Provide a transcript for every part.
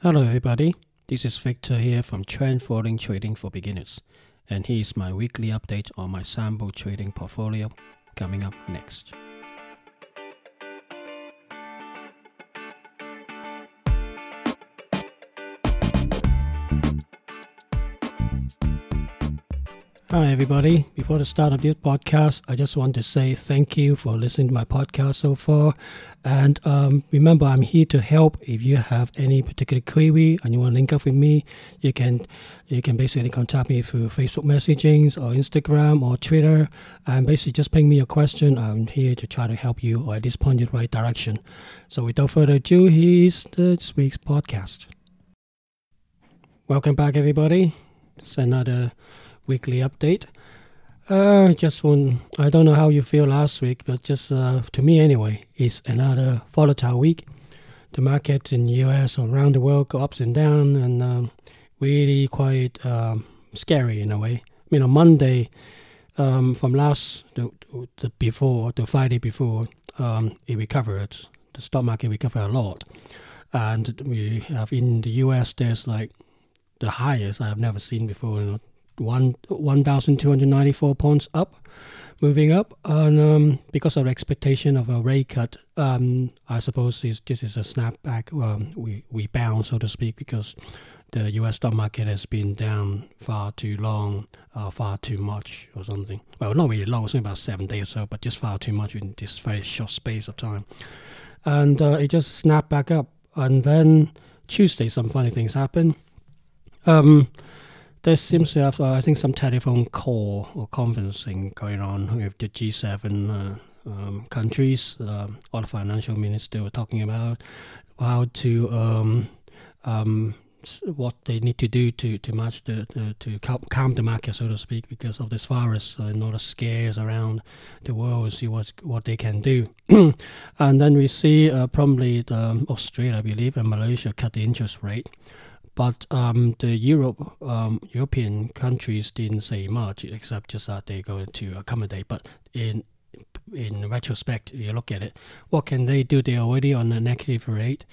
Hello, everybody. This is Victor here from Trend Following Trading for Beginners, and here's my weekly update on my sample trading portfolio coming up next. Hi, everybody. Before the start of this podcast, I just want to say thank you for listening to my podcast so far. And um, remember, I'm here to help. If you have any particular query and you want to link up with me, you can you can basically contact me through Facebook messaging or Instagram or Twitter. And basically, just ping me a question. I'm here to try to help you or at least point you in the right direction. So, without further ado, here's this week's podcast. Welcome back, everybody. It's another weekly update. Uh, just one. I don't know how you feel last week, but just uh, to me anyway, it's another volatile week. The markets in the US around the world go ups and down, and um, really quite um, scary in a way. Mean, on Monday, um, from last the, the before the Friday before, um, it recovered. The stock market recovered a lot, and we have in the US there's like the highest I have never seen before. You know, one one thousand two hundred ninety four points up, moving up, and um, because of the expectation of a rate cut, um, I suppose this, this is a snapback. Um, we we bounce so to speak because the U.S. stock market has been down far too long, uh, far too much, or something. Well, not really long, only about seven days or so, but just far too much in this very short space of time. And uh, it just snapped back up, and then Tuesday, some funny things happened. Um, there seems to have, uh, I think, some telephone call or conferencing going on with the G7 uh, um, countries. Uh, all the financial ministers were talking about how to um, um, what they need to do to to match the, the to calm the market, so to speak, because of this virus uh, and all the scares around the world. See what what they can do, and then we see uh, probably the, um, Australia, I believe, and Malaysia cut the interest rate. But um, the Europe um, European countries didn't say much except just that they're going to accommodate. But in in retrospect, you look at it, what can they do? They're already on a negative rate,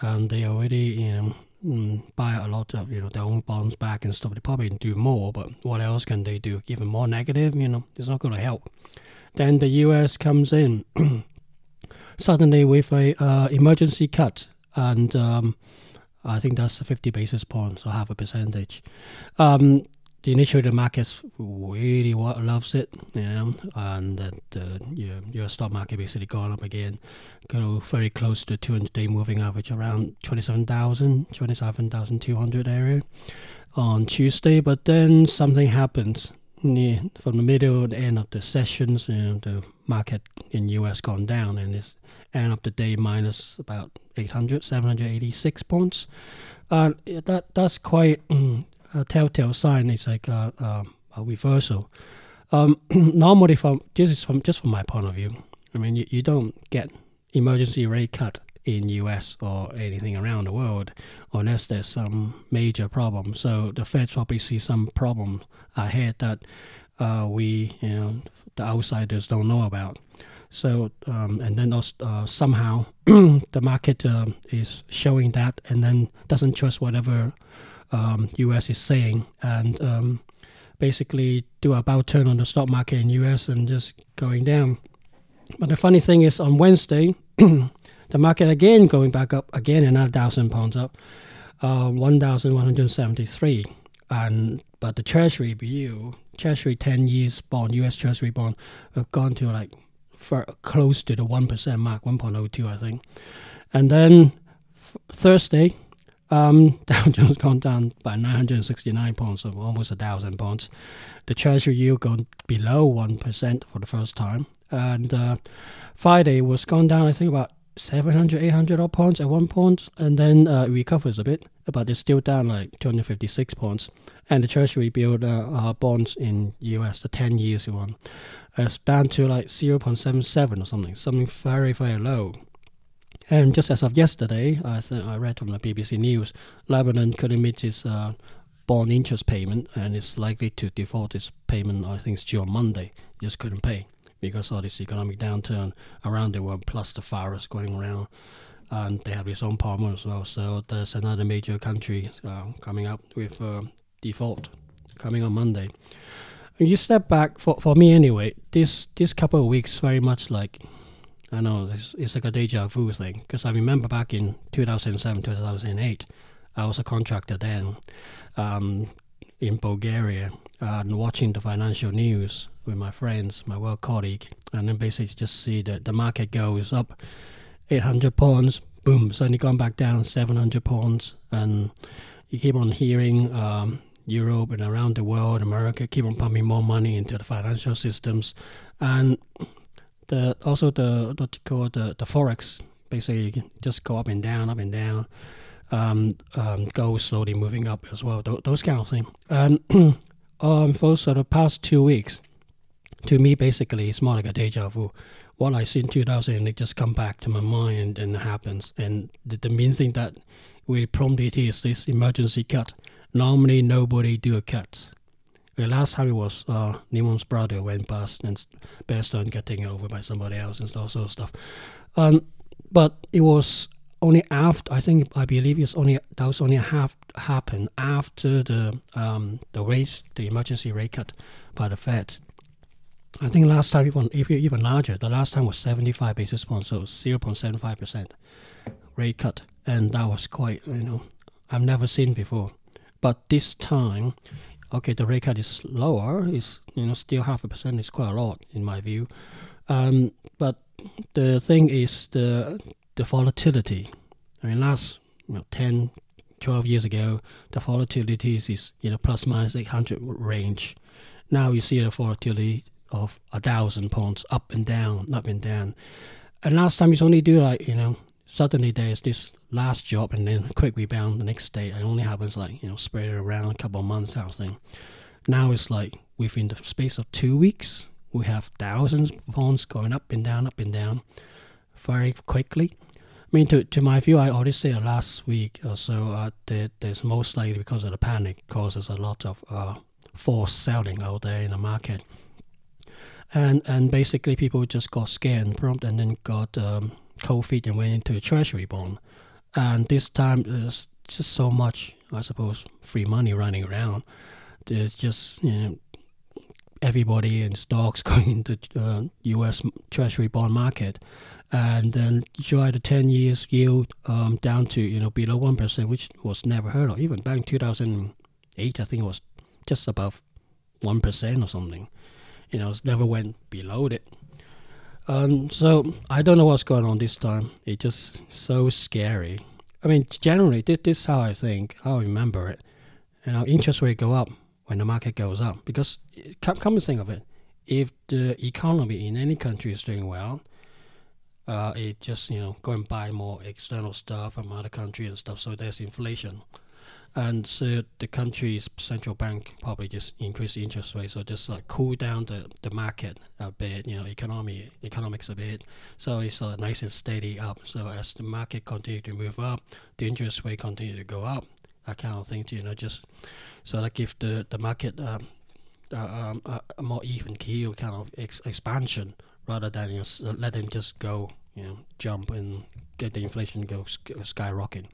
and they already you know mm, buy a lot of you know their own bonds back and stuff. They probably do more, but what else can they do? Even more negative, you know, it's not going to help. Then the U.S. comes in suddenly with a uh, emergency cut and. Um, I think that's 50 basis points or half a percentage. Um, the initially the market really loves it, you know, and the, the your, your stock market basically gone up again, go very close to 200 day moving average around 27,000, 27,200 area on Tuesday. But then something happened near, from the middle to end of the sessions, you know, the market in US gone down, and it's end of the day minus about 800, 786 points. Uh, that that's quite um, a telltale sign. It's like a, a, a reversal. Um, normally, from this is from just from my point of view. I mean, you, you don't get emergency rate cut in US or anything around the world unless there's some major problem. So the Fed probably see some problem ahead that uh, we, you know, the outsiders don't know about. So um, and then uh, somehow the market uh, is showing that, and then doesn't trust whatever um, U.S. is saying, and um, basically do about turn on the stock market in U.S. and just going down. But the funny thing is, on Wednesday, the market again going back up again, another thousand pounds up, uh, one thousand one hundred seventy-three, and but the Treasury bill, Treasury ten years bond, U.S. Treasury bond, have gone to like close to the 1% mark, 1.02, I think. And then Thursday, um, Dow Jones gone down by 969 points, so almost a thousand points. The Treasury yield gone below 1% for the first time. And uh, Friday was gone down, I think, about 700, 800 odd points at one point, and then uh, it recovers a bit, but it's still down like 256 points. And the Treasury bill uh, uh, bonds in US, the 10 years one, is down to like 0.77 or something, something very, very low. And just as of yesterday, I think I read from the BBC News, Lebanon couldn't meet its uh, bond interest payment and it's likely to default its payment. I think it's due on Monday. Just couldn't pay because of this economic downturn around the world, plus the virus going around. And they have its own problem as well. So there's another major country uh, coming up with uh, default coming on Monday. You step back, for, for me anyway, this this couple of weeks very much like I know it's, it's like a deja vu thing because I remember back in 2007, 2008, I was a contractor then um, in Bulgaria and watching the financial news with my friends, my work colleague, and then basically just see that the market goes up 800 points, boom, suddenly gone back down 700 points, and you keep on hearing um, Europe and around the world, America keep on pumping more money into the financial systems, and the also the what you call the the forex basically just go up and down, up and down. Um, um, go slowly moving up as well. Th- those kind of things. And um, for sort of past two weeks, to me, basically, it's more like a deja vu. What I see in 2000, it just come back to my mind and it happens. And the, the main thing that we prompted is this emergency cut. Normally, nobody do a cut. The last time it was uh, Lehman's brother went bust and Bear on getting over by somebody else and all sort of stuff. Um, but it was only after I think I believe it's only that was only half happened after the um, the rate the emergency rate cut by the Fed. I think last time even if even larger, the last time was 75 basis points, so 0.75 percent rate cut, and that was quite you know I've never seen before. But this time, okay, the rate cut is lower. It's you know still half a percent is quite a lot in my view. Um, but the thing is the the volatility. I mean, last you know, 10, 12 years ago, the volatility is you know plus minus 800 range. Now you see the volatility of a thousand points up and down, up and down. And last time it's only do like you know suddenly there's this last job and then quick rebound the next day. It only happens like you know spread around a couple of months kind of thing. Now it's like within the space of two weeks we have thousands of points going up and down, up and down, very quickly. I mean, to, to my view, I already said last week or so uh, that there's most likely because of the panic causes a lot of uh, forced selling out there in the market. And and basically, people just got scared and prompt and then got um, cold feet and went into treasury bond. And this time, there's just so much, I suppose, free money running around. There's just, you know, everybody in stocks going into uh, U.S. Treasury bond market, and then try the ten years yield um, down to you know below one percent, which was never heard of. Even back in two thousand eight, I think it was just above one percent or something. You know, never went below it. Um, so I don't know what's going on this time. It's just so scary. I mean, generally, this, this is how I think. I remember it. You know, interest rate go up when the market goes up. Because come, come to think of it, if the economy in any country is doing well, uh, it just you know go and buy more external stuff from other countries and stuff. So there's inflation, and so the country's central bank probably just increase interest rate, so just like cool down the, the market a bit, you know, economy economics a bit. So it's uh, nice and steady up. So as the market continue to move up, the interest rate continue to go up. I kind of think you know, just so that give the the market um, uh, um, a, a, more even keel kind of ex- expansion rather than you know, let them just go, you know, jump and get the inflation go skyrocketing.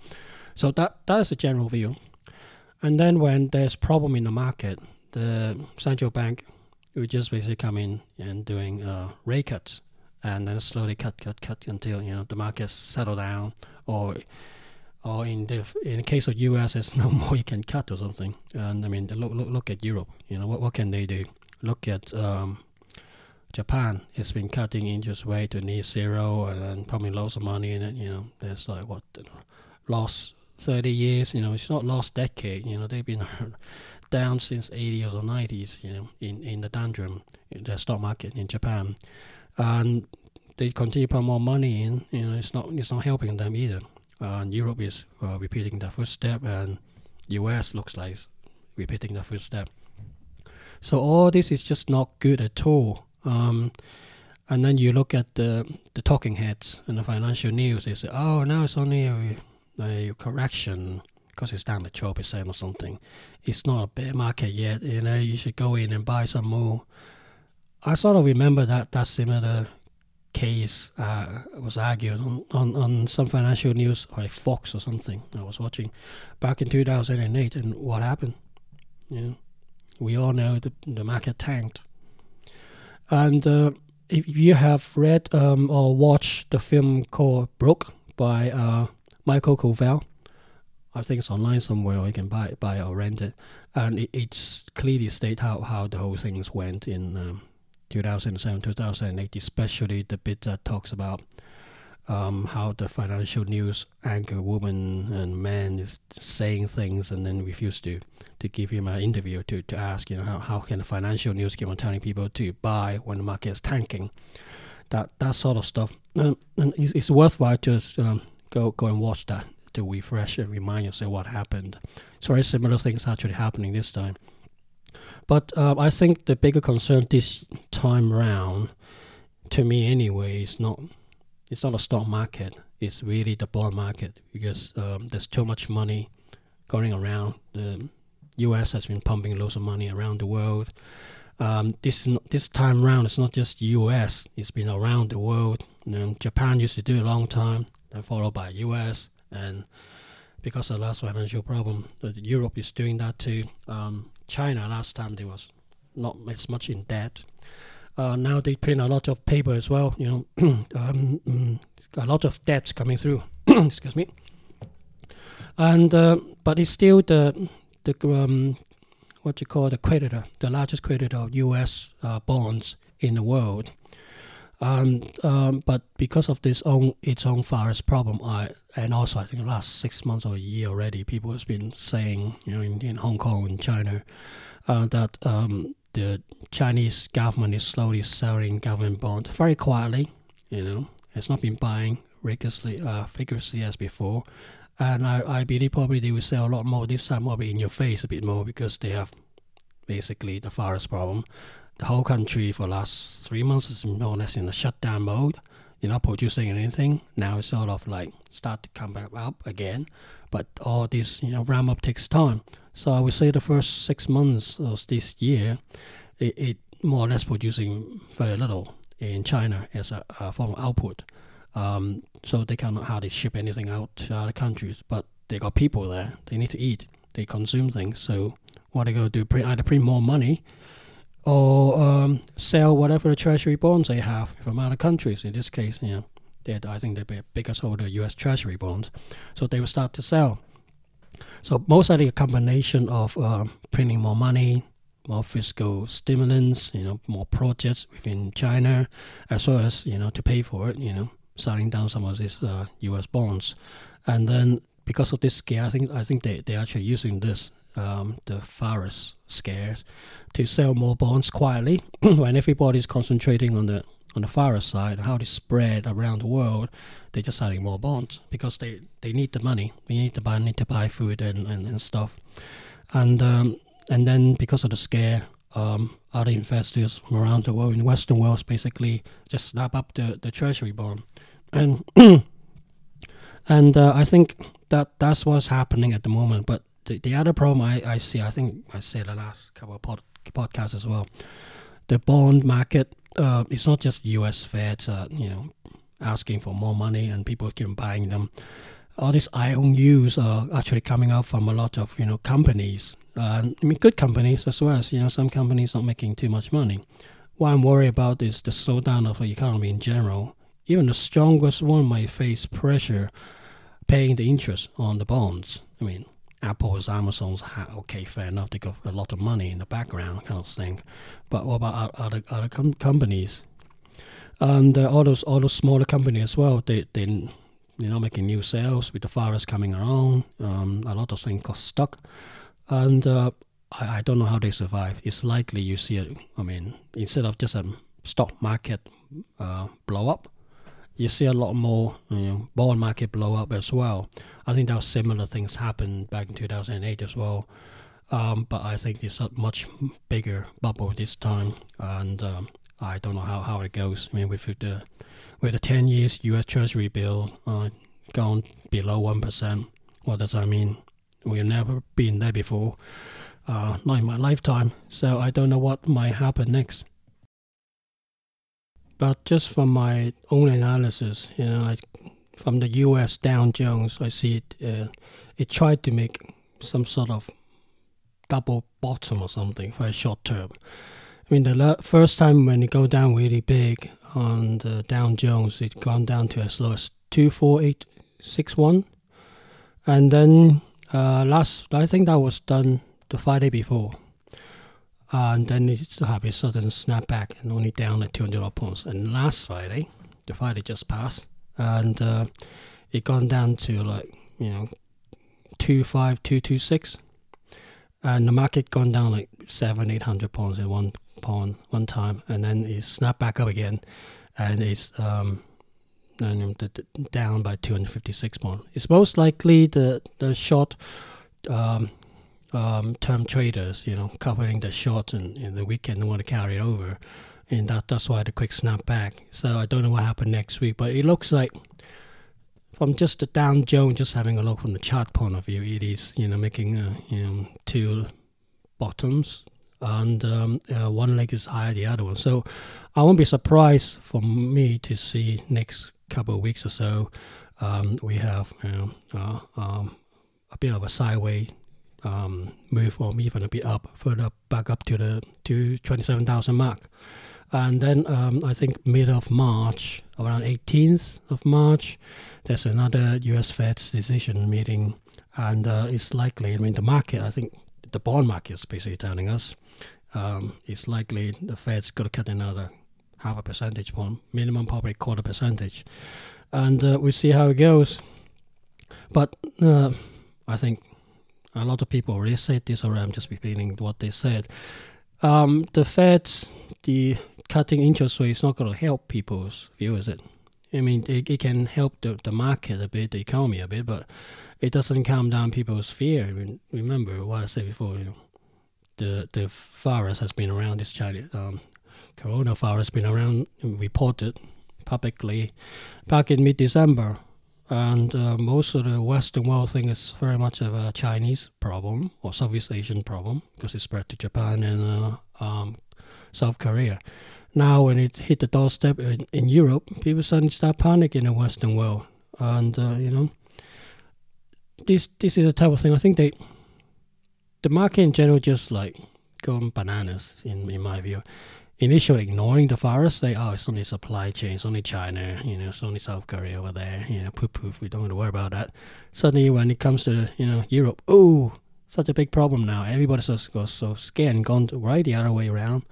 So that that is a general view. And then when there's problem in the market, the central bank will just basically come in and doing uh, rate cuts, and then slowly cut, cut, cut until you know the markets settle down, or or in the in the case of U.S., there's no more you can cut or something. And I mean, look look look at Europe. You know what what can they do? Look at um, Japan. It's been cutting interest rate to near zero and probably lots of money in it. You know, there's like what lost 30 years. You know, it's not last decade. You know, they've been down since 80s or 90s. You know, in in the downturn in the stock market in Japan, and they continue to put more money in. You know, it's not it's not helping them either. Uh, Europe is uh, repeating the first step and U.S. looks like repeating the first step. So all this is just not good at all. Um, and then you look at the the talking heads in the financial news. They say, "Oh, now it's only a, correction because it's down twelve percent or something. It's not a bear market yet. You know, you should go in and buy some more." I sort of remember that that similar case uh, was argued on, on, on some financial news, or like Fox or something. I was watching back in 2008, and what happened? You know, we all know the the market tanked. And uh, if you have read um, or watched the film called Broke by uh, Michael Covel, I think it's online somewhere, or you can buy it, buy or rent it, and it, it's clearly state how, how the whole things went in um, 2007, 2008, especially the bit that talks about um, how the financial news anchor woman and man is saying things and then refuse to, to give him an interview to, to ask, you know, how, how can the financial news keep on telling people to buy when the market is tanking? That that sort of stuff. And, and it's, it's worthwhile to um, go go and watch that to refresh and remind yourself what happened. It's very similar things actually happening this time. But um, I think the bigger concern this time round, to me anyway, is not it's not a stock market. It's really the bond market because um, there's too much money going around. The U.S. has been pumping loads of money around the world. Um, this this time around, it's not just U.S. It's been around the world. You know, Japan used to do it a long time, then followed by U.S. and because of the last financial problem, Europe is doing that too. Um, China last time they was not as much in debt. Uh, now they print a lot of paper as well. You know, um, mm, a lot of debts coming through. Excuse me. And uh, but it's still the the um, what you call the creditor, the largest creditor of U.S. Uh, bonds in the world. Um, um, but because of this own its own virus problem, I and also I think the last six months or a year already, people have been saying, you know, in, in Hong Kong and China, uh, that um, the Chinese government is slowly selling government bonds very quietly. You know, it's not been buying rigorously, uh, vigorously as before, and I, I believe probably they will sell a lot more this time, probably in your face a bit more because they have basically the virus problem the whole country for last three months is more or less in a shutdown mode. You're not producing anything. Now it's sort of like start to come back up again. But all this, you know, ramp up takes time. So I would say the first six months of this year, it, it more or less producing very little in China as a, a form of output. Um, so they cannot hardly ship anything out to other countries. But they got people there. They need to eat. They consume things. So what they to do? Print, either print more money or um, sell whatever the treasury bonds they have from other countries. In this case, know, they I think they're the biggest holder U.S. treasury bonds, so they will start to sell. So most likely a combination of uh, printing more money, more fiscal stimulants, you know, more projects within China, as well as you know to pay for it, you know, selling down some of these uh, U.S. bonds, and then because of this scare, I think I think they they're actually using this um, the virus scares to sell more bonds quietly when everybody's concentrating on the on the virus side, how they spread around the world, they're just selling more bonds because they, they need the money. They need to buy need to buy food and, and, and stuff. And um, and then because of the scare, um, other investors from around the world in Western world basically just snap up the, the treasury bond. And and uh, I think that that's what's happening at the moment. But the, the other problem I, I see, I think I said the last couple of pod, podcasts as well, the bond market, uh, it's not just U.S. Fed, uh, you know, asking for more money and people keep buying them. All these IOUs are actually coming out from a lot of you know companies. Uh, I mean, good companies as well as you know some companies not making too much money. What I'm worried about is the slowdown of the economy in general. Even the strongest one might face pressure paying the interest on the bonds. I mean, Apple's, Amazon's, okay, fair enough. They got a lot of money in the background, kind of thing. But what about other other com- companies? And uh, all those all those smaller companies as well. They they they're not making new sales with the virus coming around. Um, a lot of things got stuck, and uh, I, I don't know how they survive. It's likely you see. I mean, instead of just a stock market uh, blow up, you see a lot more you know, bond market blow up as well. I think that similar things happened back in 2008 as well. Um, but I think it's a much bigger bubble this time, and um, I don't know how, how it goes. I mean, with the with the 10 years U.S. Treasury bill uh, gone below one percent, what does that mean? We've never been there before, uh, not in my lifetime. So I don't know what might happen next. But just from my own analysis, you know, I, from the U.S. Dow Jones, I see it. Uh, it tried to make some sort of double bottom or something for a short term. I mean, the first time when it go down really big on the Dow Jones, it gone down to as low as two four eight six one, and then uh, last I think that was done the Friday before, and then it have a sudden snapback and only down at two hundred points. And last Friday, the Friday just passed, and uh, it gone down to like you know two five two two six and the market gone down like seven, eight hundred points at one point one time, and then it snapped back up again, and it's um, down by two hundred fifty six points. It's most likely the the short um, um, term traders, you know, covering the short and in the weekend want to carry it over, and that that's why the quick snap back. So I don't know what happened next week, but it looks like from just the Dow Jones, just having a look from the chart point of view, it is you know making uh, you know two bottoms and um, uh, one leg is higher the other one. So I won't be surprised for me to see next couple of weeks or so um, we have you know, uh, um, a bit of a sideways um, move or even a bit up, further back up to the to 27,000 mark. And then um, I think mid of March, around 18th of March, there's another U.S. Fed's decision meeting, and uh, it's likely. I mean, the market. I think the bond market is basically telling us um, it's likely the Fed's going to cut another half a percentage point, minimum probably quarter percentage, and uh, we see how it goes. But uh, I think a lot of people already said this already. I'm just repeating what they said. Um, the Fed, the cutting interest rate is not going to help people's view, is it? I mean, it, it can help the, the market a bit, the economy a bit, but it doesn't calm down people's fear. I mean, remember what I said before, you know, the the virus has been around, this Chinese um, coronavirus has been around, reported publicly back in mid-December. And uh, most of the Western world think it's very much of a Chinese problem or Southeast Asian problem because it spread to Japan and uh, um, South Korea. Now, when it hit the doorstep in, in Europe, people suddenly start panicking in the Western world, and uh, you know, this this is a type of thing. I think they, the market in general, just like going bananas in in my view. Initially ignoring the virus, say, oh, it's only supply chain, it's only China, you know, it's only South Korea over there, you know, poof poof, we don't have to worry about that. Suddenly, when it comes to you know Europe, oh, such a big problem now. Everybody Everybody's so, so scared and gone right the other way around.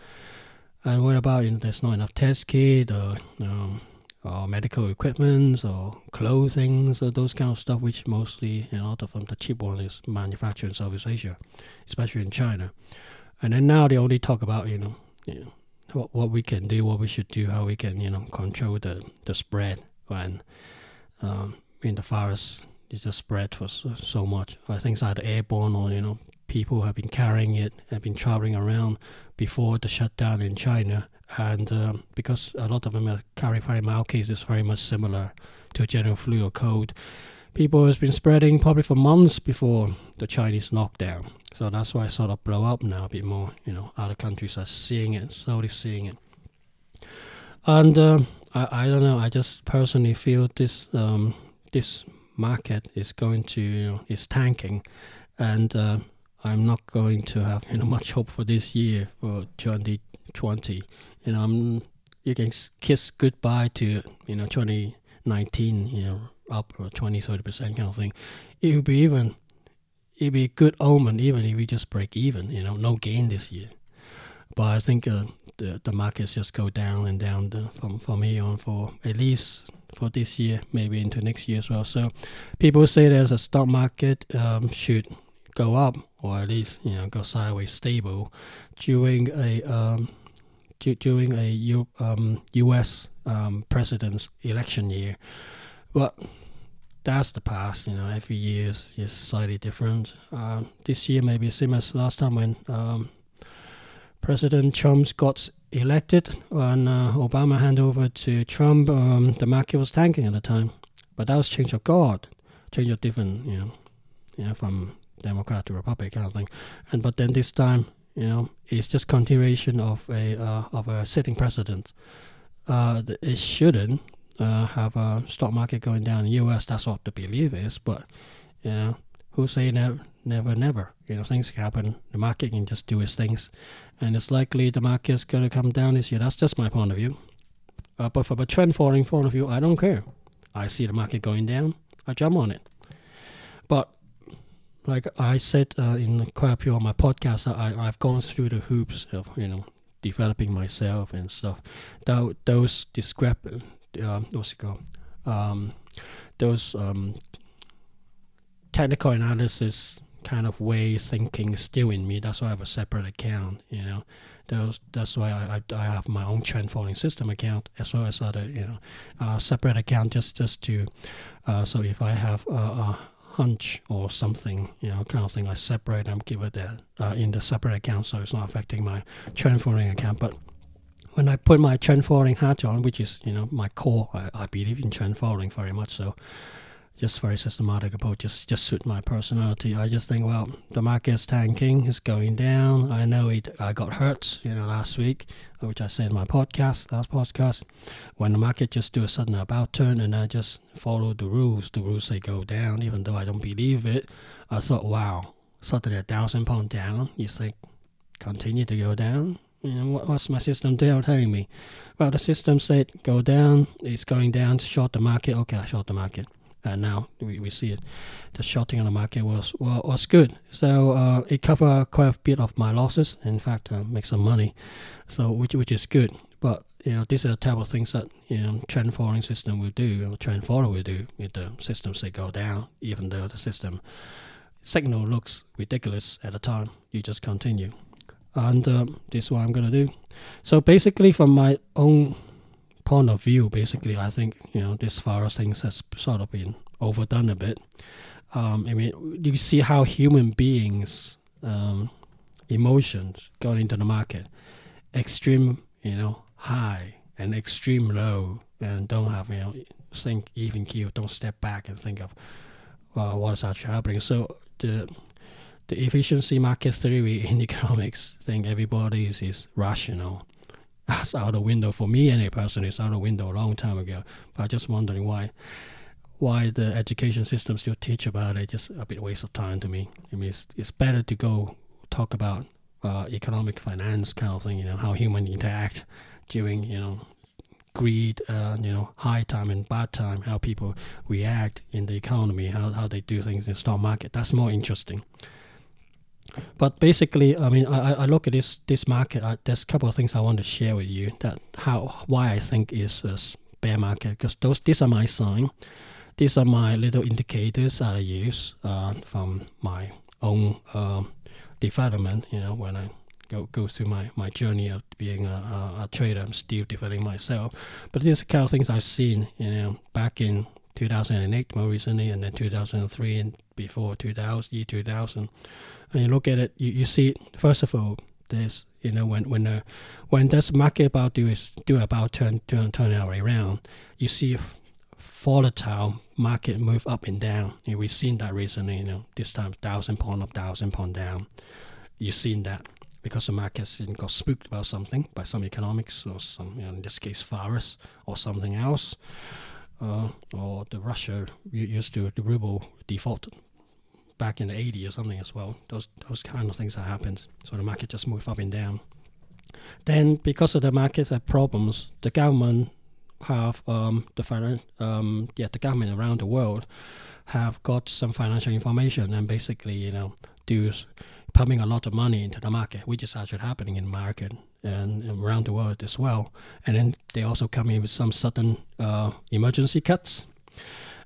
And what about you know, there's not enough test kit or, um, or medical equipment or clothing so those kind of stuff, which mostly you know, a lot of them, the cheap one is manufactured in Southeast Asia, especially in China. And then now they only talk about you know, you know what what we can do, what we should do, how we can you know control the the spread when um, in the virus it just spread for so, so much. I think it's either airborne or you know people have been carrying it, have been traveling around before the shutdown in China. And um, because a lot of them are carrying very mild cases, very much similar to a general flu or cold, people has been spreading probably for months before the Chinese lockdown. So that's why it sort of blow up now a bit more. You know, other countries are seeing it, slowly seeing it. And uh, I, I don't know. I just personally feel this um, this market is going to you know, is tanking, and uh, I'm not going to have you know much hope for this year for 2020. You know, I'm, you can kiss goodbye to you know 2019. You know, up 20, 30 percent kind of thing. It would be even. It'd be a good omen even if we just break even. You know, no gain this year. But I think uh, the the markets just go down and down the, from from here on for at least for this year, maybe into next year as well. So people say there's a stock market um, should go up or at least you know go sideways stable during a um, during a U, um, U.S. Um, president's election year, but that's the past. You know, every year is, is slightly different. Uh, this year maybe same as last time when um, President Trump got elected when uh, Obama handed over to Trump. Um, the market was tanking at the time, but that was change of God, change of different. You know, you know from Democrat to Republic kind of thing. And but then this time, you know, it's just continuation of a uh, of a sitting president. uh, it shouldn't uh, have a stock market going down in the U.S. That's what the belief is, but you know, who say never, never, never? You know, things happen. The market can just do its things, and it's likely the market's gonna come down this year. That's just my point of view. Uh, but from a trend following point of view, I don't care. I see the market going down, I jump on it. But like I said uh, in quite a few of my podcasts, I I've gone through the hoops of you know developing myself and stuff. Th- those discrep- uh, what's it called? Um, those um, technical analysis kind of way thinking still in me. That's why I have a separate account. You know, those that's why I, I, I have my own trend following system account as well as other you know uh, separate account just just to uh, so if I have a, a hunch or something you know kind of thing I separate and give it that uh, in the separate account so it's not affecting my trend following account but when I put my trend following hat on which is you know my core I, I believe in trend following very much so just very systematic approach, just just suit my personality. I just think, well, the market's tanking, it's going down. I know it. I got hurt, you know, last week, which I said in my podcast, last podcast, when the market just do a sudden about turn, and I just follow the rules. The rules say go down, even though I don't believe it. I thought, wow, suddenly a thousand pound down. You think continue to go down? You know, what, what's my system telling me? Well, the system said go down. It's going down. Short the market. Okay, I short the market uh, now we, we see it. The shorting on the market was well, was good, so uh, it covered quite a bit of my losses. In fact, uh, make some money, so which which is good. But you know, these are the type of things that you know trend following system will do, or trend follow will do. If the system say go down, even though the system signal looks ridiculous at the time, you just continue. And um, this is what I'm gonna do. So basically, from my own point of view, basically, I think you know this virus things has sort of been overdone a bit. Um, I mean, you see how human beings' um, emotions go into the market, extreme, you know, high and extreme low, and don't have you know think even keel, don't step back and think of well, what is actually happening. So the the efficiency market theory in economics think everybody is, is rational that's out the window for me any person is out the window a long time ago. But I'm just wondering why why the education system still teach about it. Just a bit waste of time to me. I mean, it's, it's better to go talk about uh, economic finance kind of thing. You know how human interact during you know greed, uh, you know, high time and bad time, how people react in the economy, how, how they do things in the stock market. That's more interesting. But basically, I mean, I, I look at this this market. I, there's a couple of things I want to share with you that how why I think is a bear market because those these are my sign. These are my little indicators that I use uh, from my own uh, development. You know, when I go go through my, my journey of being a, a, a trader, I'm still developing myself. But these are kind of things I've seen. You know, back in 2008 more recently, and then 2003 and before 2000, year 2000 and you look at it, you, you see first of all, there's you know when when uh, when this market about do is do about turn turn turn around, you see volatile market move up and down. And we've seen that recently. You know, this time thousand pound up, thousand pound down. You've seen that because the market got spooked about something by some economics or some, you know, in this case, virus or something else. Uh, or the Russia used to the ruble default back in the 80s or something as well. Those those kind of things that happened. So the market just moved up and down. Then because of the market had problems, the government have um, the finan- um, yeah the government around the world have got some financial information and basically you know do pumping a lot of money into the market, which is actually happening in the market and around the world as well. And then they also come in with some sudden uh, emergency cuts.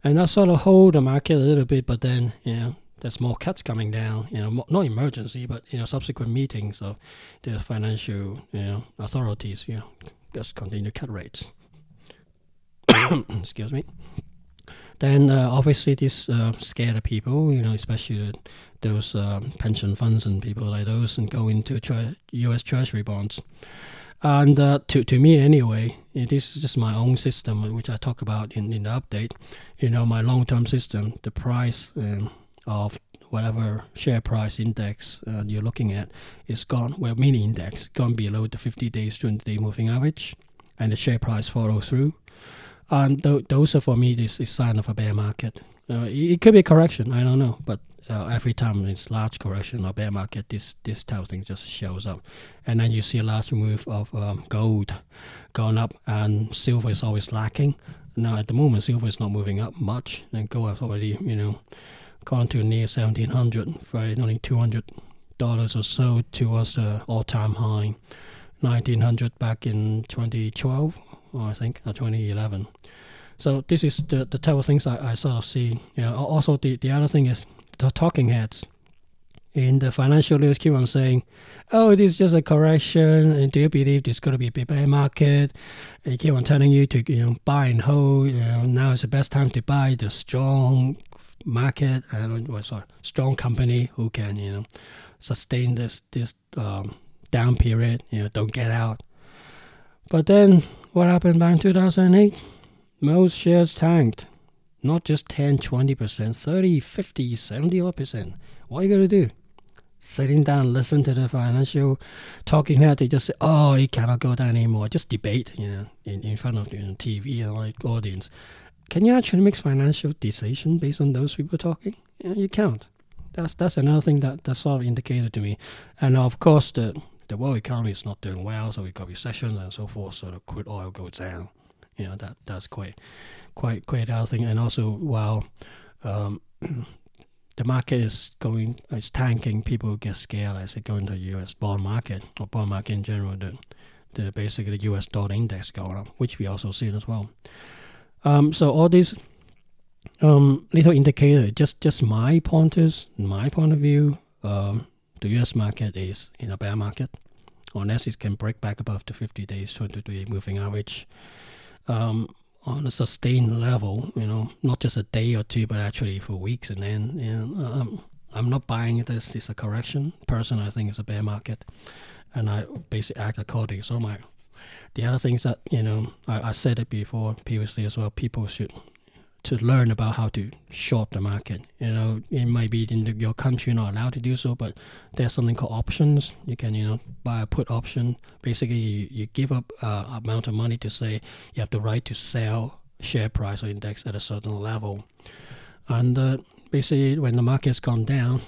And that sort of hold the market a little bit, but then you know there's more cuts coming down. You know, not emergency, but you know, subsequent meetings of the financial you know authorities. You know, just continue to cut rates. Excuse me. Then uh, obviously this uh, scare the people. You know, especially those uh, pension funds and people like those, and go into tre- U.S. Treasury bonds. And uh, to to me anyway, this is just my own system, which I talk about in, in the update. You know, my long term system, the price um, of whatever share price index uh, you're looking at is gone, well, mini index, gone below the 50 days, 20 day moving average. and the share price follow through. And th- those are for me this is sign of a bear market. Uh, it, it, could be a correction, I don't know, but uh, every time it's large correction or bear market, this this type of thing just shows up, and then you see a large move of um, gold going up, and silver is always lacking. Now at the moment, silver is not moving up much, and gold has already you know gone to near 1700 for only 200 dollars or so towards the all-time high 1900 back in 2012 I think or 2011 so this is the, the type of things I, I sort of see you know also the, the other thing is the talking heads in the financial news keep on saying, "Oh, it is just a correction," and do you believe there's going to be a bear market? They keep on telling you to you know buy and hold. You know now is the best time to buy the strong market. Well, sorry, strong company who can you know sustain this this um, down period. You know, don't get out. But then what happened back in 2008? Most shares tanked. Not just 10, 20%, 30, 50, 70 percent. What are you going to do? Sitting down, listen to the financial talking head, they just say, oh, it cannot go down anymore. Just debate, you know, in, in front of you know, TV and like audience. Can you actually make financial decision based on those people talking? You can't. That's that's another thing that, that sort of indicated to me. And of course, the the world economy is not doing well, so we got recession and so forth. So the crude oil goes down. You know that that's quite quite quite thing. And also, while um, the market is going, it's tanking, people get scared as they go into the U.S. bond market or bond market in general. The the basically the U.S. dollar index going up, which we also see as well. Um, so all these um, little indicator, just just my pointers, my point of view. Um, the U.S. market is in a bear market, unless it can break back above the 50 days 20-day moving average. Um, on a sustained level, you know, not just a day or two, but actually for weeks. And then, know, um, I'm not buying this. It's a correction. Person, I think it's a bear market, and I basically act accordingly. So my, the other things that you know, I, I said it before previously as well. People should to learn about how to short the market. You know, it might be in the, your country you're not allowed to do so, but there's something called options. You can, you know, buy a put option. Basically, you, you give up uh, amount of money to say you have the right to sell share price or index at a certain level. And uh, basically, when the market's gone down,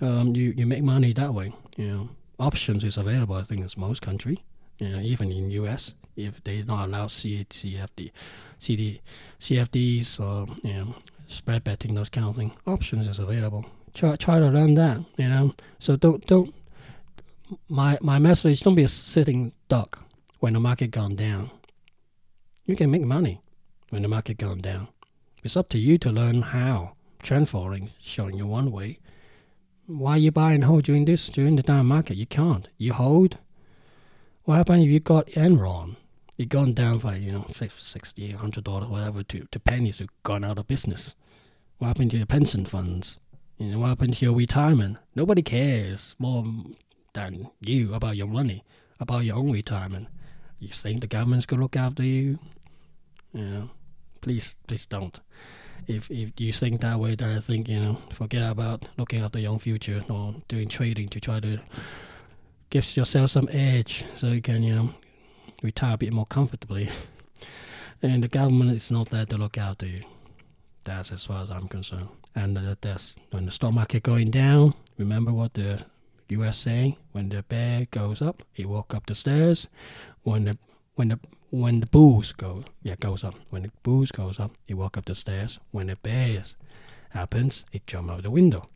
um, you, you make money that way. You know, options is available, I think, in most country. You know, even in U.S., if they don't allow CFD, CD, CFDs or um, you know spread betting, those kind of thing. Options is available. Try try to learn that. You know, so don't don't. My my message: don't be a sitting duck when the market gone down. You can make money when the market gone down. It's up to you to learn how. Trend following showing you one way. Why you buy and hold during this during the down market? You can't. You hold. What happens if you got Enron? It gone down by you know 50, 60 100 dollars whatever to, to pennies have gone out of business. What happened to your pension funds? You know what happened to your retirement? Nobody cares more than you about your money about your own retirement. You think the government's gonna look after you? You know please please don't. If if you think that way then i think you know forget about looking after your own future or doing trading to try to give yourself some edge so you can you know retire a bit more comfortably. and the government is not there to look after you. That's as far as I'm concerned. And uh, that's when the stock market going down. Remember what the U.S. saying: when the bear goes up, he walk up the stairs. When the when the when the bulls go yeah goes up. When the bulls goes up, it walk up the stairs. When the bears happens, it jump out the window.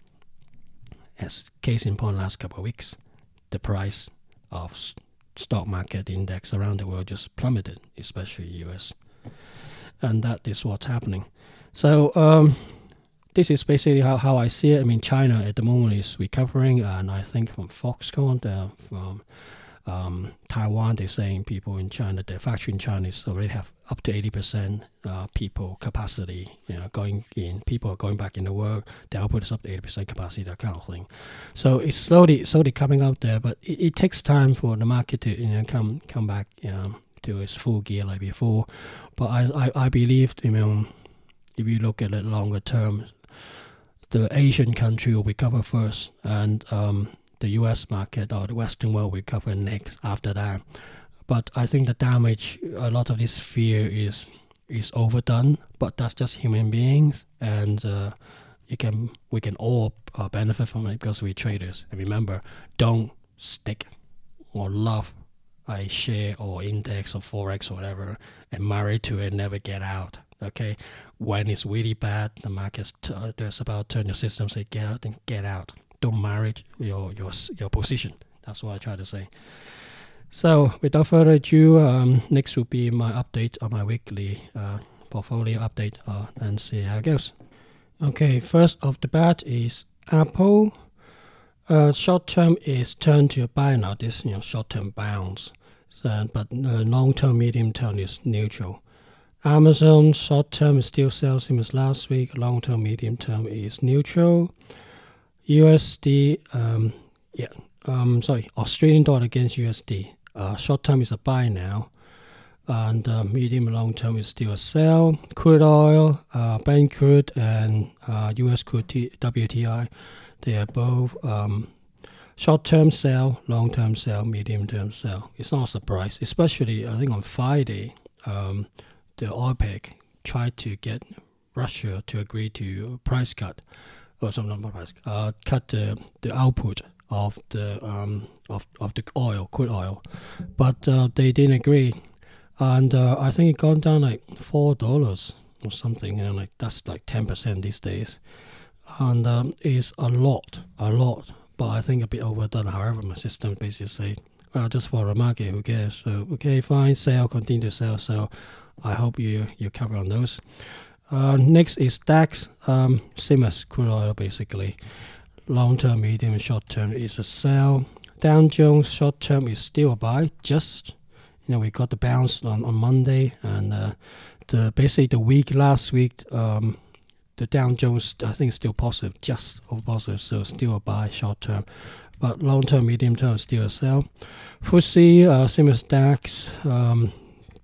As case in point, last couple of weeks, the price of stock market index around the world just plummeted, especially US. And that is what's happening. So um, this is basically how, how I see it. I mean, China at the moment is recovering, and I think from Foxconn, uh, from um, Taiwan, they're saying people in China, the factory in China is already have up to 80% uh, people capacity, you know, going in. People are going back in the work. The output is up to 80% capacity, that kind of thing. So it's slowly, slowly coming out there, but it, it takes time for the market to, you know, come, come back, you know, to its full gear like before. But I, I, I believe, you know, if you look at it longer term, the Asian country will recover first, and um, the U.S. market or the Western world will recover next after that. but I think the damage, a lot of this fear is is overdone. But that's just human beings, and uh, you can we can all uh, benefit from it because we're traders. And remember, don't stick or love a share or index or forex or whatever and marry to it, never get out. Okay, when it's really bad, the market's t- uh, there's about turn your system, say get out, then get out. Don't marry your your your position. That's what I try to say. So without further ado, um, next will be my update on my weekly uh, portfolio update uh, and see how it goes. Okay, first of the bat is Apple. Uh, short term is turned to a buy now. This you know short term bounce, so, but uh, long term, medium term is neutral. Amazon short term is still sell same as last week. Long term, medium term is neutral. USD, um, yeah, um, sorry, Australian dollar against USD. Uh, short term is a buy now, and uh, medium and long term is still a sell. Crude oil, uh, Brent crude, and uh, US crude T- WTI, they are both um, short term sell, long term sell, medium term sell. It's not a surprise, especially I think on Friday, um, the OPEC tried to get Russia to agree to a price cut, or some price, uh, cut the, the output of the um, of of the oil, crude oil, but uh, they didn't agree, and uh, I think it gone down like four dollars or something, and like that's like ten percent these days, and um, it's a lot, a lot, but I think a bit overdone. However, my system basically say, well, just for a market, who cares? So okay, fine, sell, continue to sell. So I hope you you cover on those. Uh, next is DAX, um, same as crude oil basically long term, medium, and short term is a sell. Dow Jones short term is still a buy. Just you know, we got the bounce on, on Monday, and uh, the basically the week last week, um, the Dow Jones I think still positive, just over positive, so still a buy short term. But long term, medium term, is still a sell. FTSE, uh, same as DAX, um,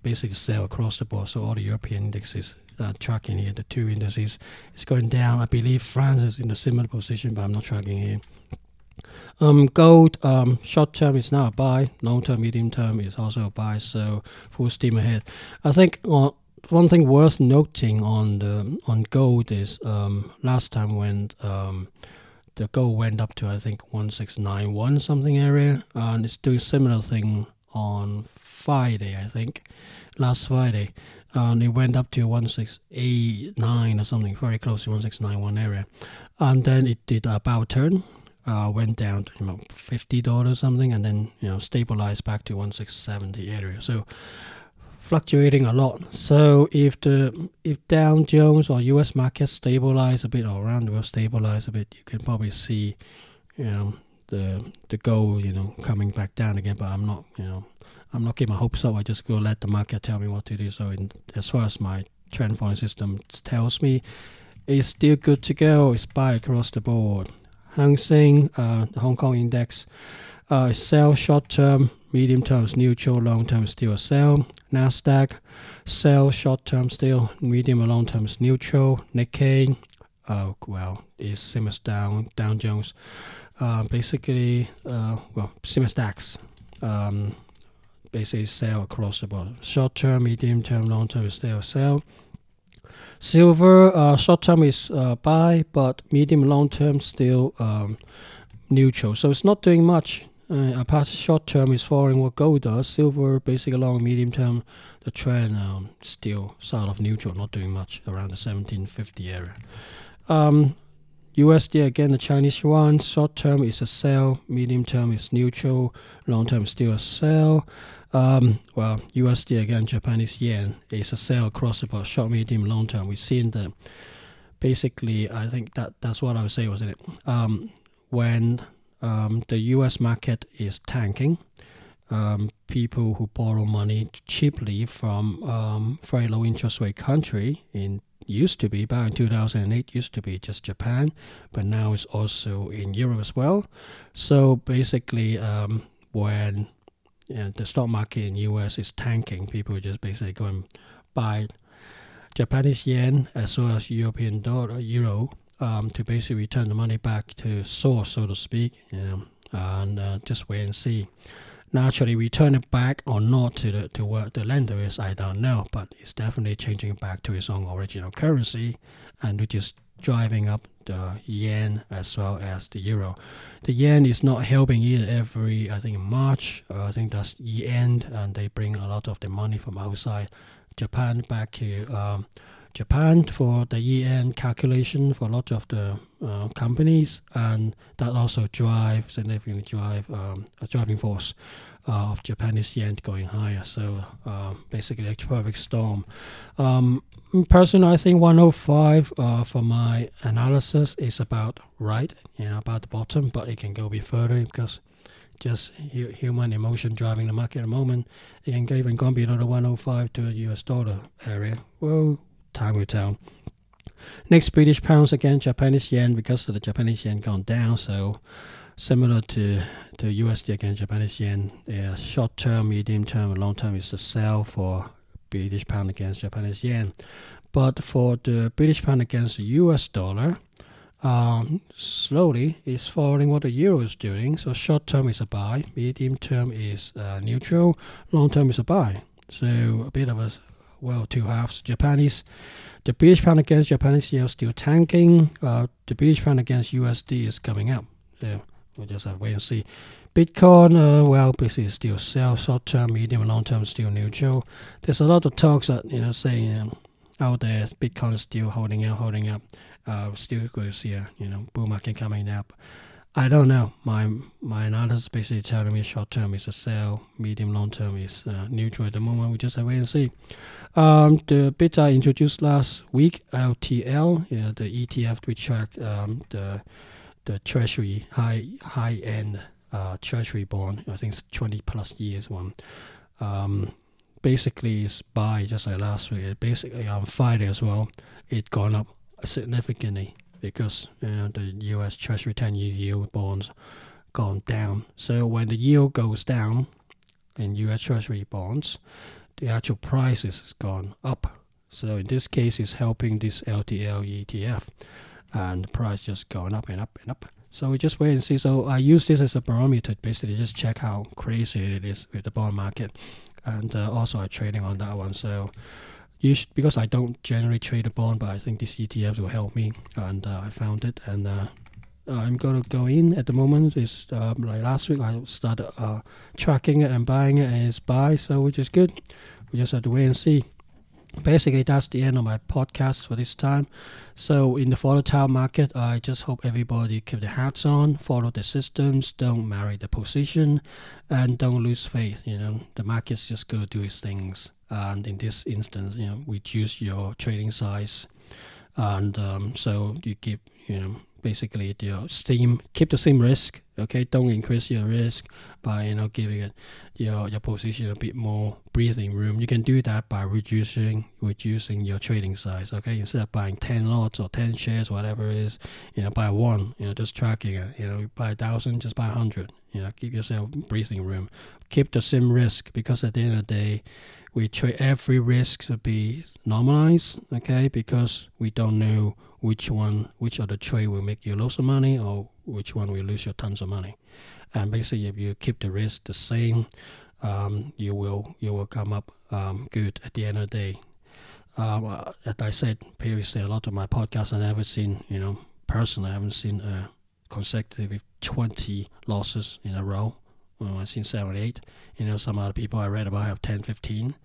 basically sell across the board. So all the European indexes uh, tracking here, the two indices is going down. I believe France is in a similar position, but I'm not tracking here. Um, gold, um, short term is now a buy, long term, medium term is also a buy, so full steam ahead. I think uh, one thing worth noting on the on gold is um, last time when um, the gold went up to I think one six nine one something area, and it's doing similar thing on Friday, I think, last Friday and it went up to 1689 or something, very close to 1691 area. And then it did a bow turn, uh, went down to you know, $50 something, and then you know stabilized back to 1670 area. So fluctuating a lot. So if the if Dow Jones or U.S. market stabilize a bit or around the world stabilize a bit, you can probably see, you know, the the gold, you know, coming back down again. But I'm not, you know, I'm not getting my hopes up. I just go let the market tell me what to do. So in, as far as my trend following system tells me, it's still good to go. It's buy across the board. Hang Seng, uh, Hong Kong index, uh, sell short term, medium term is neutral, long term still a sell. Nasdaq, sell short term still, medium and long term is neutral. Nikkei, uh, well, is same as down Dow Jones. Uh, basically, uh, well, as DAX. Um, basically sell across the board. Short term, medium term, long term still sell. Silver, uh, short term is uh, buy, but medium long term still um, neutral. So it's not doing much. Uh, apart short term is following what gold does. Silver, basically along medium term, the trend um, still sort of neutral, not doing much around the 1750 area. Um, USD again, the Chinese yuan, short term is a sell, medium term is neutral, long term still a sell. Um, well, USD again, Japanese yen is a sell across the board, short, medium, long term. We've seen the basically, I think that that's what I would say, wasn't it? Um, when um, the US market is tanking, um, people who borrow money cheaply from um, very low interest rate country in used to be back in 2008 used to be just Japan, but now it's also in Europe as well. So basically, um, when and the stock market in US is tanking. People just basically go and buy Japanese yen as well as European dollar, euro, um, to basically return the money back to source, so to speak, you know, and uh, just wait and see. Naturally return it back or not to the to where the lender is, I don't know. But it's definitely changing back to its own original currency, and which is driving up the yen as well as the euro. The yen is not helping either. Every I think in March, uh, I think that's year end, and they bring a lot of the money from outside Japan back to um, Japan for the end calculation for a lot of the uh, companies, and that also drive significantly drive um, a driving force uh, of Japanese yen going higher. So uh, basically, a perfect storm. Um, personally, I think 105 uh, for my analysis is about right, you know, about the bottom, but it can go a bit further because just hu- human emotion driving the market at the moment. It can even go below the 105 to the US dollar area. Well, time will tell. Next, British pounds again, Japanese yen because the Japanese yen gone down. So similar to to USD again, Japanese yen. Yeah, short term, medium term, long term is the sell for British pound against Japanese yen. But for the British pound against the US dollar, um, slowly it's following what the euro is doing. So short term is a buy, medium term is uh, neutral, long term is a buy. So a bit of a well two halves. Japanese, the British pound against Japanese yen is still tanking. Uh, the British pound against USD is coming up. So we'll just have to wait and see. Bitcoin, uh, well, basically still sell short term, medium, long term still neutral. There's a lot of talks that you know saying um, out there Bitcoin is still holding out, holding up. Uh, still going to see a you know bull market coming up. I don't know. My my analysis basically telling me short term is a sell, medium long term is uh, neutral at the moment. We just have wait and see. Um, the bit I introduced last week, LTL, the ETF we track um, the the treasury high high end uh, treasury bond. I think it's 20 plus years one. Um, basically, it's buy just like last week. Basically, on Friday as well, it gone up significantly because you know the U.S. Treasury 10-year yield bonds gone down. So when the yield goes down in U.S. Treasury bonds, the actual price has gone up. So in this case, it's helping this LTL ETF, and the price just going up and up and up. So we just wait and see. So I use this as a barometer, basically just check how crazy it is with the bond market, and uh, also I'm trading on that one. So because I don't generally trade a bond, but I think this ETF will help me, and uh, I found it, and uh, I'm gonna go in at the moment. Is um, like last week I started uh, tracking it and buying it, and it's buy, so which is good. We just have to wait and see basically that's the end of my podcast for this time. So in the volatile market i just hope everybody keep their hats on follow the systems don't marry the position and don't lose faith you know. The market's just to do its things. And in this instance you know reduce your trading size. And um, so you keep you know basically your uh, same keep the same risk okay? Don't increase your risk by you know giving it your your position a bit more breathing room. You can do that by reducing reducing your trading size okay? Instead of buying 10 lots or 10 shares whatever it is you know buy one you know just tracking it you know? Buy a thousand just buy a hundred you know? Give yourself breathing room. Keep the same risk because at the end of the day we trade every risk to be normalized okay because we don't know which one, which of the trade will make you lose money or which one will lose you tons of money. And basically, if you keep the risk the same, um, you will you will come up um, good at the end of the day. Uh, as I said previously, a lot of my podcasts I've never seen, you know, personally, I haven't seen a consecutive 20 losses in a row. Well, seen seven or eight. You know, some other people I read about have 10, 15.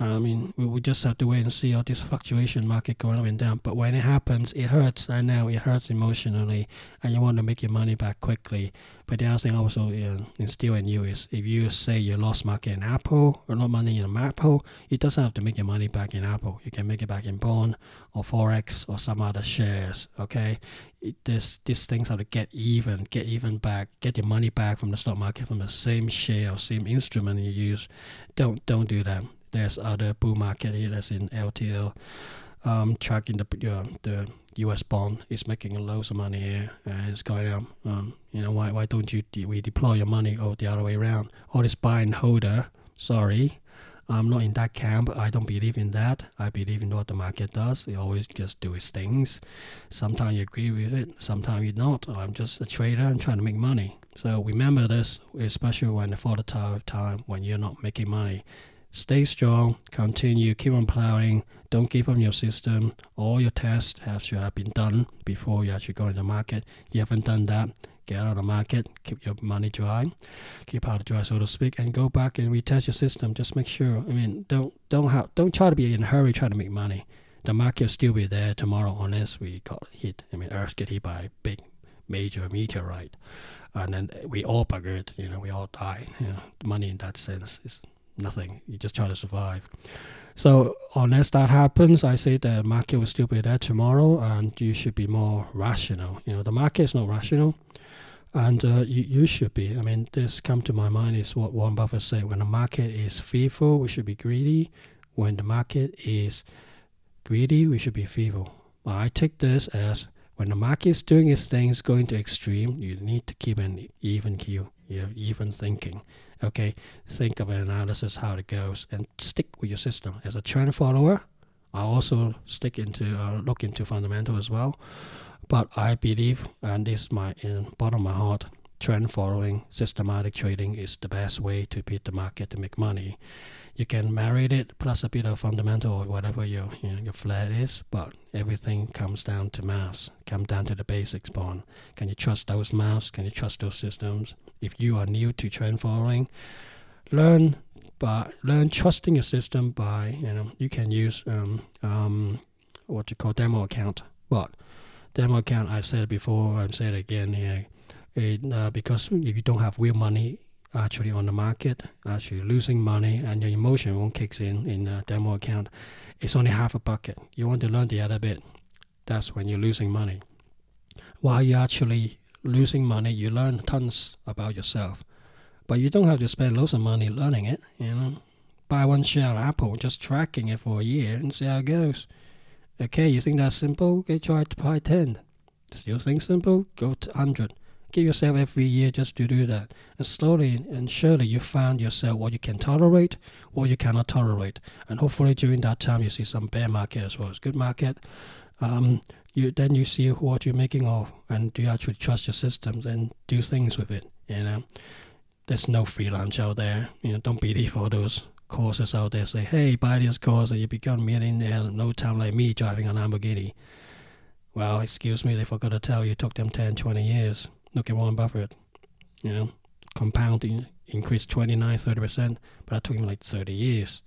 I mean, we, we just have to wait and see all this fluctuation market going up and down. But when it happens, it hurts. I know it hurts emotionally, and you want to make your money back quickly. But the other thing also uh, instill in you is if you say you lost market in Apple or not money in Apple, it doesn't have to make your money back in Apple. You can make it back in bond or forex or some other shares. Okay, it, this these things have to get even, get even back, get your money back from the stock market from the same share or same instrument you use. Don't don't do that there's other bull market here that's in LTL. Um, tracking the uh, the U.S. bond is making loads of money here, and it's going up. Um, you know why why don't you de- we deploy your money or the other way around? All this buy and holder. Sorry, I'm not in that camp. I don't believe in that. I believe in what the market does. It always just do its things. Sometimes you agree with it, sometimes you don't. I'm just a trader. I'm trying to make money. So remember this, especially when for the volatile time when you're not making money. Stay strong, continue, keep on plowing, don't give up your system. All your tests have should have been done before you actually go in the market. You haven't done that, get out of the market, keep your money dry, keep powder dry so to speak, and go back and retest your system. Just make sure. I mean, don't don't have don't try to be in a hurry trying to make money. The market will still be there tomorrow unless we got hit. I mean, Earth get hit by a big major meteorite, and then we all buggered. You know, we all die. You know, money in that sense is nothing. You just try to survive. So unless that happens, I say the market will still be there tomorrow, and you should be more rational. You know, the market is not rational, and uh, you you should be. I mean, this come to my mind is what Warren Buffett said: when the market is fearful, we should be greedy. When the market is greedy, we should be fearful. But I take this as when the market is doing its things, going to extreme, you need to keep an even keel, you know, even thinking. Okay, think of an analysis how it goes and stick with your system. As a trend follower, I also stick into uh, look into fundamental as well. But I believe, and this is my in bottom of my heart, trend following, systematic trading is the best way to beat the market to make money you can marry it plus a bit of fundamental or whatever your you know, your flair is, but everything comes down to maths, comes down to the basics Bond. Can you trust those maths? Can you trust those systems? If you are new to trend following, learn by learn trusting your system by you know you can use um, um, what you call demo account, but demo account I've said before, I've said again here. It, uh, because if you don't have real money actually on the market, actually losing money, and your emotion won't kicks in in a demo account. It's only half a bucket. You want to learn the other bit. That's when you're losing money. While you're actually losing money, you learn tons about yourself. But you don't have to spend lots of money learning it, you know. Buy one share of Apple, just tracking it for a year and see how it goes. Okay, you think that's simple? Okay, try to buy 10. Still think simple? Go to 100 give yourself every year just to do that. And slowly and surely you find yourself what you can tolerate, what you cannot tolerate. And hopefully during that time you see some bear market as well as good market. Um, you then you see what you're making of and do you actually trust your systems and do things with it. You know, there's no free lunch out there. You know, don't believe all those courses out there say, hey, buy this course and you become a millionaire in no time like me driving a Lamborghini. Well, excuse me, they forgot to tell you it took them 10, 20 years. Look at Warren Buffett, you know, compounding increased 29, 30%, but that took him like 30 years.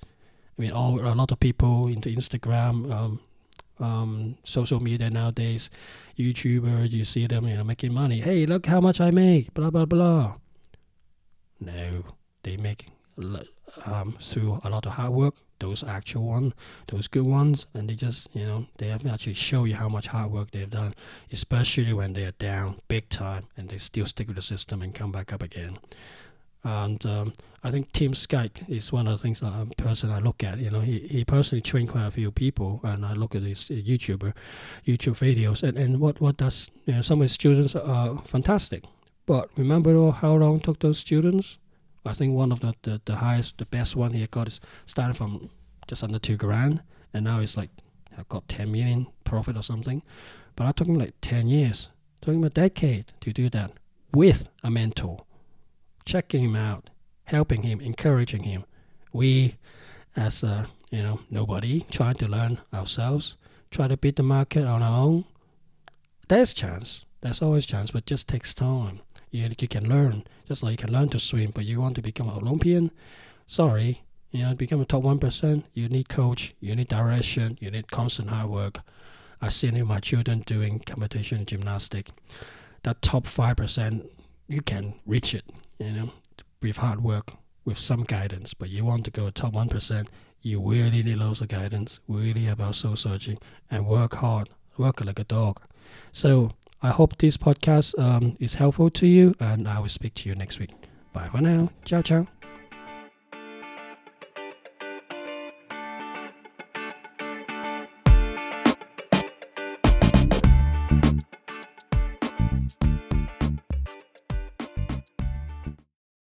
I mean, all a lot of people into Instagram, um, um, social media nowadays, YouTubers, you see them, you know, making money. Hey, look how much I make, blah, blah, blah. No, they make um, through a lot of hard work, those actual ones, those good ones, and they just, you know, they have actually show you how much hard work they've done, especially when they are down big time and they still stick with the system and come back up again. And um, I think Tim Sykes is one of the things that a person I look at. You know, he, he personally trained quite a few people, and I look at his YouTuber, YouTube videos, and, and what what does you know some of his students are fantastic. But remember how long took those students? I think one of the, the, the highest, the best one he got is started from just under two grand, and now it's like I've got 10 million profit or something. But I took him like 10 years, took him a decade to do that with a mentor, checking him out, helping him, encouraging him. We, as a you know nobody, trying to learn ourselves, try to beat the market on our own. There's chance. There's always chance, but just takes time you, you can learn, just like you can learn to swim, but you want to become an Olympian, sorry, you know, become a top 1%, you need coach, you need direction, you need constant hard work. I've seen my children doing competition gymnastic. That top 5%, you can reach it, you know, with hard work, with some guidance, but you want to go top 1%, you really need lots of guidance, really about soul searching, and work hard, work like a dog. So I hope this podcast um, is helpful to you, and I will speak to you next week. Bye for now. Ciao, ciao.